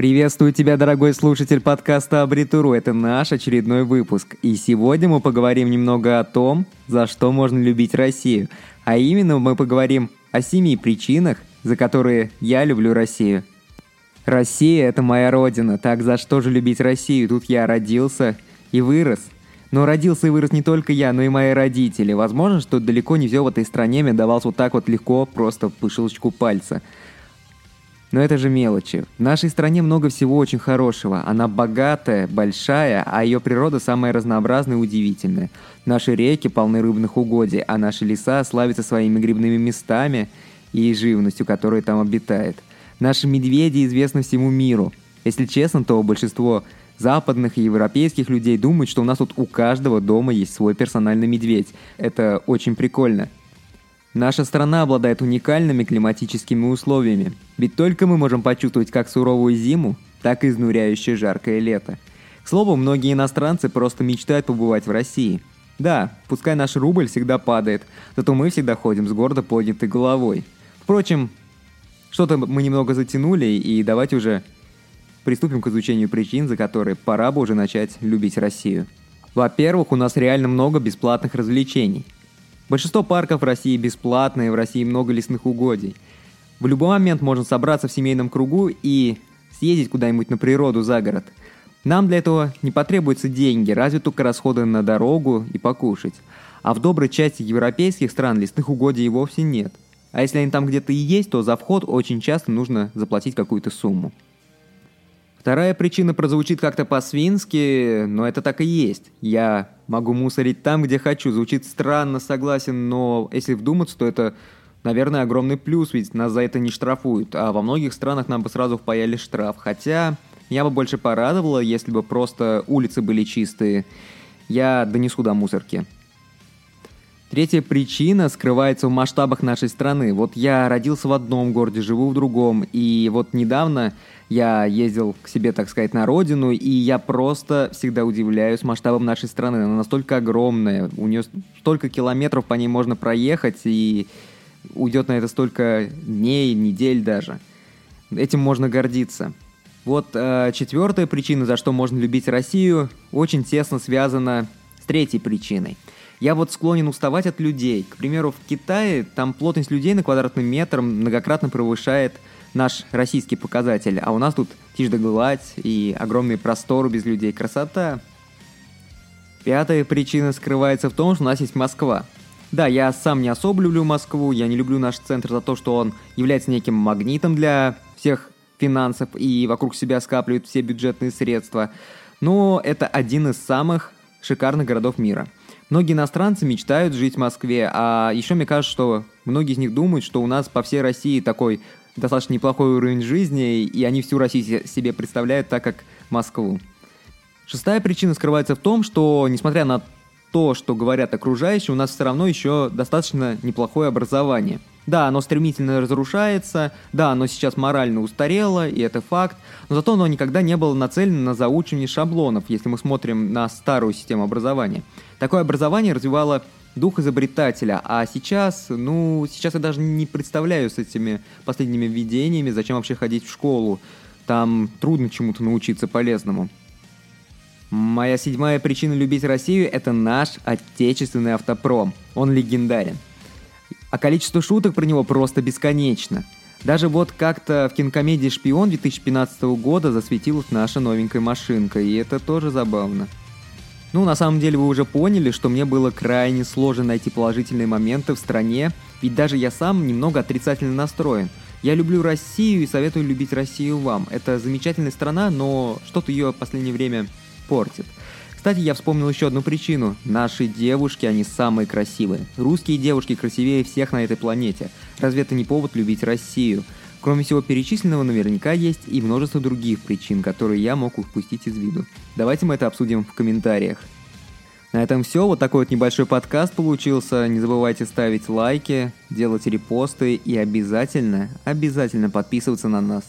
Приветствую тебя, дорогой слушатель подкаста Абритуру. Это наш очередной выпуск. И сегодня мы поговорим немного о том, за что можно любить Россию. А именно мы поговорим о семи причинах, за которые я люблю Россию. Россия – это моя родина, так за что же любить Россию? Тут я родился и вырос. Но родился и вырос не только я, но и мои родители. Возможно, что далеко не все в этой стране мне давалось вот так вот легко, просто по щелчку пальца. Но это же мелочи. В нашей стране много всего очень хорошего. Она богатая, большая, а ее природа самая разнообразная и удивительная. Наши реки полны рыбных угодий, а наши леса славятся своими грибными местами и живностью, которая там обитает. Наши медведи известны всему миру. Если честно, то большинство западных и европейских людей думают, что у нас тут у каждого дома есть свой персональный медведь. Это очень прикольно. Наша страна обладает уникальными климатическими условиями, ведь только мы можем почувствовать как суровую зиму, так и изнуряющее жаркое лето. К слову, многие иностранцы просто мечтают побывать в России. Да, пускай наш рубль всегда падает, зато мы всегда ходим с гордо поднятой головой. Впрочем, что-то мы немного затянули, и давайте уже приступим к изучению причин, за которые пора бы уже начать любить Россию. Во-первых, у нас реально много бесплатных развлечений – Большинство парков в России бесплатные, в России много лесных угодий. В любой момент можно собраться в семейном кругу и съездить куда-нибудь на природу за город. Нам для этого не потребуются деньги, разве только расходы на дорогу и покушать. А в доброй части европейских стран лесных угодий и вовсе нет. А если они там где-то и есть, то за вход очень часто нужно заплатить какую-то сумму. Вторая причина прозвучит как-то по-свински, но это так и есть. Я могу мусорить там, где хочу. Звучит странно, согласен, но если вдуматься, то это, наверное, огромный плюс, ведь нас за это не штрафуют. А во многих странах нам бы сразу впаяли штраф. Хотя я бы больше порадовала, если бы просто улицы были чистые. Я донесу до мусорки. Третья причина скрывается в масштабах нашей страны. Вот я родился в одном городе, живу в другом, и вот недавно я ездил к себе, так сказать, на родину, и я просто всегда удивляюсь масштабом нашей страны. Она настолько огромная, у нее столько километров по ней можно проехать, и уйдет на это столько дней, недель даже. Этим можно гордиться. Вот э, четвертая причина, за что можно любить Россию, очень тесно связана с третьей причиной – я вот склонен уставать от людей. К примеру, в Китае там плотность людей на квадратный метр многократно превышает наш российский показатель, а у нас тут тишь да гладь и огромные просторы без людей. Красота. Пятая причина скрывается в том, что у нас есть Москва. Да, я сам не особо люблю Москву, я не люблю наш центр за то, что он является неким магнитом для всех финансов и вокруг себя скапливает все бюджетные средства. Но это один из самых шикарных городов мира – Многие иностранцы мечтают жить в Москве, а еще мне кажется, что многие из них думают, что у нас по всей России такой достаточно неплохой уровень жизни, и они всю Россию себе представляют так, как Москву. Шестая причина скрывается в том, что, несмотря на то, что говорят окружающие, у нас все равно еще достаточно неплохое образование – да, оно стремительно разрушается, да, оно сейчас морально устарело, и это факт, но зато оно никогда не было нацелено на заучивание шаблонов, если мы смотрим на старую систему образования. Такое образование развивало дух изобретателя, а сейчас, ну, сейчас я даже не представляю с этими последними введениями, зачем вообще ходить в школу. Там трудно чему-то научиться полезному. Моя седьмая причина любить Россию – это наш отечественный автопром. Он легендарен. А количество шуток про него просто бесконечно. Даже вот как-то в кинокомедии «Шпион» 2015 года засветилась наша новенькая машинка, и это тоже забавно. Ну, на самом деле вы уже поняли, что мне было крайне сложно найти положительные моменты в стране, ведь даже я сам немного отрицательно настроен. Я люблю Россию и советую любить Россию вам. Это замечательная страна, но что-то ее в последнее время портит. Кстати, я вспомнил еще одну причину. Наши девушки, они самые красивые. Русские девушки красивее всех на этой планете. Разве это не повод любить Россию? Кроме всего перечисленного, наверняка есть и множество других причин, которые я мог упустить из виду. Давайте мы это обсудим в комментариях. На этом все. Вот такой вот небольшой подкаст получился. Не забывайте ставить лайки, делать репосты и обязательно, обязательно подписываться на нас.